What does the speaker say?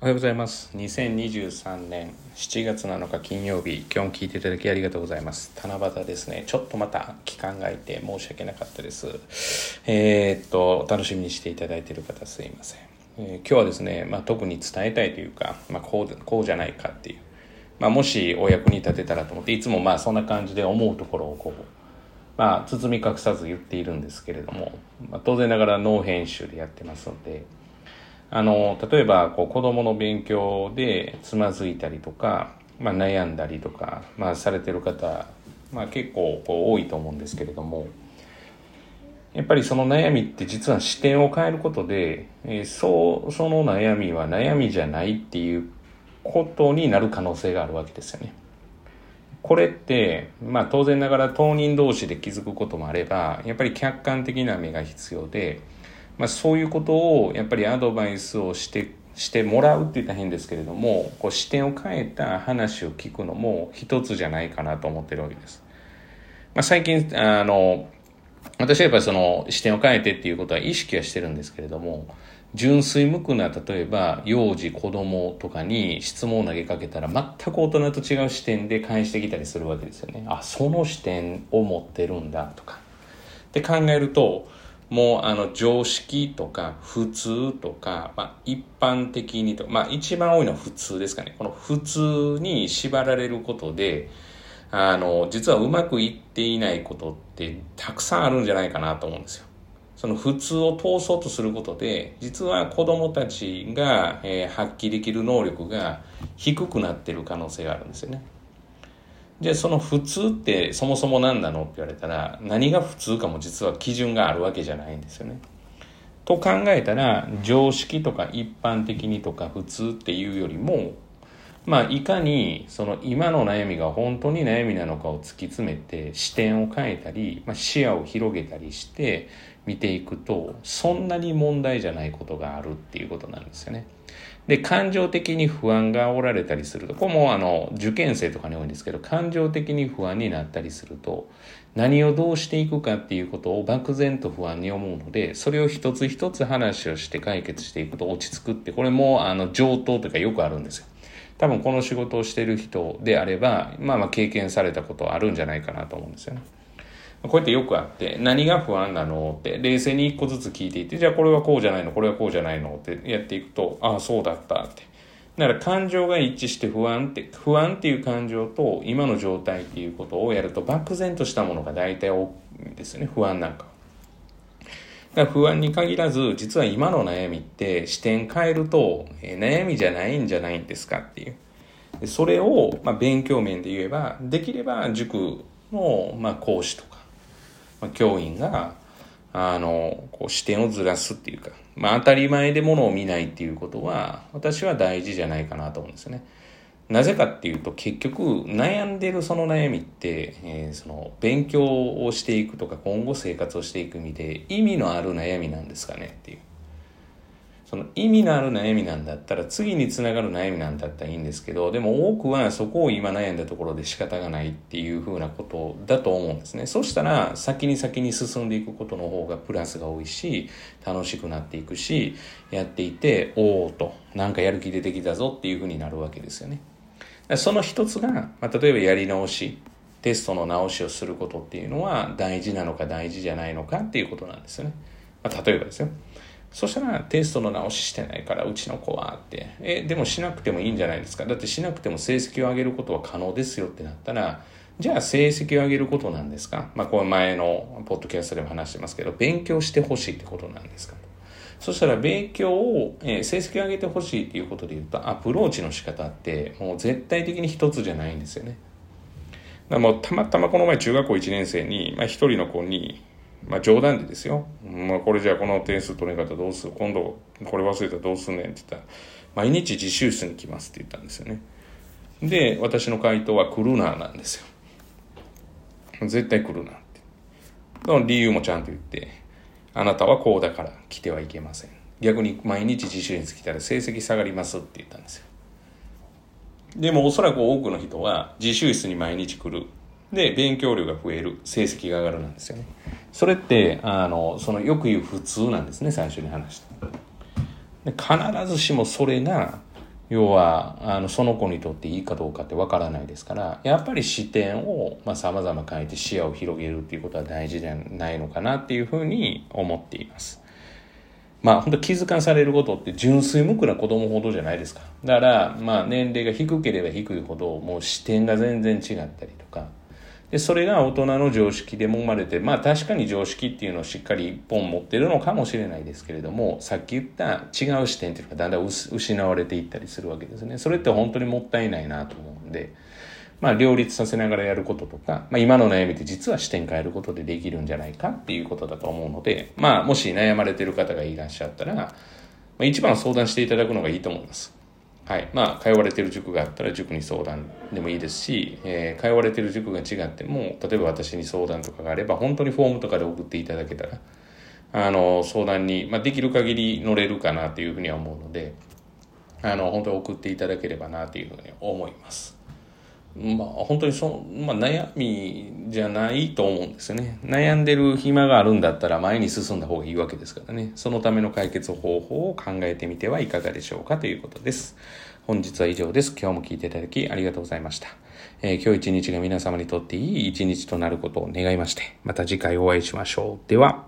おはようございます。2023年7月7日金曜日、今日も聞いていただきありがとうございます。七夕ですね。ちょっとまた期間が空いて申し訳なかったです。えー、っと、お楽しみにしていただいている方すいません。えー今日はですね、まあ、特に伝えたいというか、まあ、こう、こうじゃないかっていう。まあ、もしお役に立てたらと思って、いつもまあそんな感じで思うところをこう、まあ、包み隠さず言っているんですけれども、まあ、当然ながらノー編集でやってますので、あの例えばこう子供の勉強でつまずいたりとか、まあ、悩んだりとか、まあ、されてる方、まあ、結構こう多いと思うんですけれどもやっぱりその悩みって実は視点を変えることで、えーそうその悩みは悩みじゃないっていうことになる可能性があるわけですよね。これって、まあ、当然ながら当人同士で気づくこともあればやっぱり客観的な目が必要で。まあ、そういうことをやっぱりアドバイスをしてしてもらうって言ったら変ですけれどもこう視点を変えた話を聞くのも一つじゃないかなと思ってるわけです。まあ、最近あの私はやっぱりその視点を変えてっていうことは意識はしてるんですけれども純粋無垢な例えば幼児子供とかに質問を投げかけたら全く大人と違う視点で返してきたりするわけですよね。あその視点を持ってるんだとか。って考えるともうあの常識とか普通とか、まあ、一般的にとまあ一番多いのは普通ですかねこの普通に縛られることであの実はうまくいっていないことってたくさんあるんじゃないかなと思うんですよ。その普通を通そうとすることで実は子供たちが、えー発揮できる能力が低くなってる可能性があるんですよね。じゃあその普通ってそもそも何なのって言われたら何が普通かも実は基準があるわけじゃないんですよね。と考えたら常識とか一般的にとか普通っていうよりもまあいかにその今の悩みが本当に悩みなのかを突き詰めて視点を変えたり、まあ、視野を広げたりして見ていくとそんなに問題じゃないことがあるっていうことなんですよね。で感情的に不安がおられたりするとこれもあの受験生とかに多いんですけど感情的に不安になったりすると何をどうしていくかっていうことを漠然と不安に思うのでそれを一つ一つ話をして解決していくと落ち着くってこれもあの上等というかよくあるんですよ。多分この仕事をしてる人であればまあまあ経験されたことはあるんじゃないかなと思うんですよね。こうやってよくあって、何が不安なのって、冷静に一個ずつ聞いていって、じゃあこれはこうじゃないの、これはこうじゃないのってやっていくと、ああ、そうだったって。だから感情が一致して不安って、不安っていう感情と今の状態っていうことをやると、漠然としたものが大体多いんですよね、不安なんか。だから不安に限らず、実は今の悩みって視点変えると、え悩みじゃないんじゃないんですかっていう。でそれを、まあ、勉強面で言えば、できれば塾の、まあ、講師とか、まあ、教員が、あの、こう視点をずらすっていうか、まあ当たり前でものを見ないっていうことは、私は大事じゃないかなと思うんですよね。なぜかっていうと、結局、悩んでるその悩みって、えーその、勉強をしていくとか、今後生活をしていく意味で、意味のある悩みなんですかねっていう。その意味のある悩みなんだったら次につながる悩みなんだったらいいんですけどでも多くはそこを今悩んだところで仕方がないっていうふうなことだと思うんですねそしたら先に先に進んでいくことの方がプラスが多いし楽しくなっていくしやっていておおとなんかやる気出てきたぞっていうふうになるわけですよねその一つが、まあ、例えばやり直しテストの直しをすることっていうのは大事なのか大事じゃないのかっていうことなんですよね、まあ、例えばですよ。そしたらテストの直ししてないからうちの子はって。えでもしなくてもいいんじゃないですか。だってしなくても成績を上げることは可能ですよってなったらじゃあ成績を上げることなんですか。まあこれ前のポッドキャストでも話してますけど勉強してほしいってことなんですか。そしたら勉強を、えー成績を上げてほしいっていうことで言うとアプローチの仕方ってもう絶対的に一つじゃないんですよねだもうたまたまこの前中学校1年生に、まあ、一人の子にまあ冗談でですよ。まあこれじゃあこの点数取れ方どうする？今度これ忘れたらどうすんねんって言ったら、毎日自習室に来ますって言ったんですよね。で、私の回答は来るななんですよ。絶対来るなって。その理由もちゃんと言って、あなたはこうだから来てはいけません。逆に毎日自習室来たら成績下がりますって言ったんですよ。でもおそらく多くの人は自習室に毎日来る。で、勉強量が増える。成績が上がるなんですよね。それって、あの、そのよく言う普通なんですね、最初に話した。で必ずしもそれが要はあのその子にとっていいかどうかってわからないですからやっぱり視点をさまざ、ま変えて視野を広げるっていうことは大事じゃないのかなっていうふうに思っています。まあ本当気づかされることって純粋無垢な子供ほどじゃないですか。だからまあ年齢が低ければ低いほどもう視点が全然違ったりとかでそれが大人の常識でも生まれてまあ確かに常識っていうのをしっかり一本持ってるのかもしれないですけれどもさっき言った違う視点っていうのがだんだん失われていったりするわけですね。それって本当にもったいないなと思うんでまあ両立させながらやることとか、まあ、今の悩みって実は視点変えることでできるんじゃないかっていうことだと思うのでまあもし悩まれてる方がいらっしゃったら、まあ、一番相談していただくのがいいと思います。はい。まあ、通われてる塾があったら塾に相談でもいいですし、えー、通われてる塾が違っても、例えば私に相談とかがあれば、本当にフォームとかで送っていただけたら、あの、相談に、まあ、できる限り乗れるかなというふうには思うので、あの、本当に送っていただければなというふうに思います。まあ、本当にその、まあ、悩みじゃないと思うんですよね。悩んでる暇があるんだったら前に進んだ方がいいわけですからね。そのための解決方法を考えてみてはいかがでしょうかということです。本日は以上です。今日も聞いていただきありがとうございました。えー、今日一日が皆様にとっていい一日となることを願いまして、また次回お会いしましょう。では。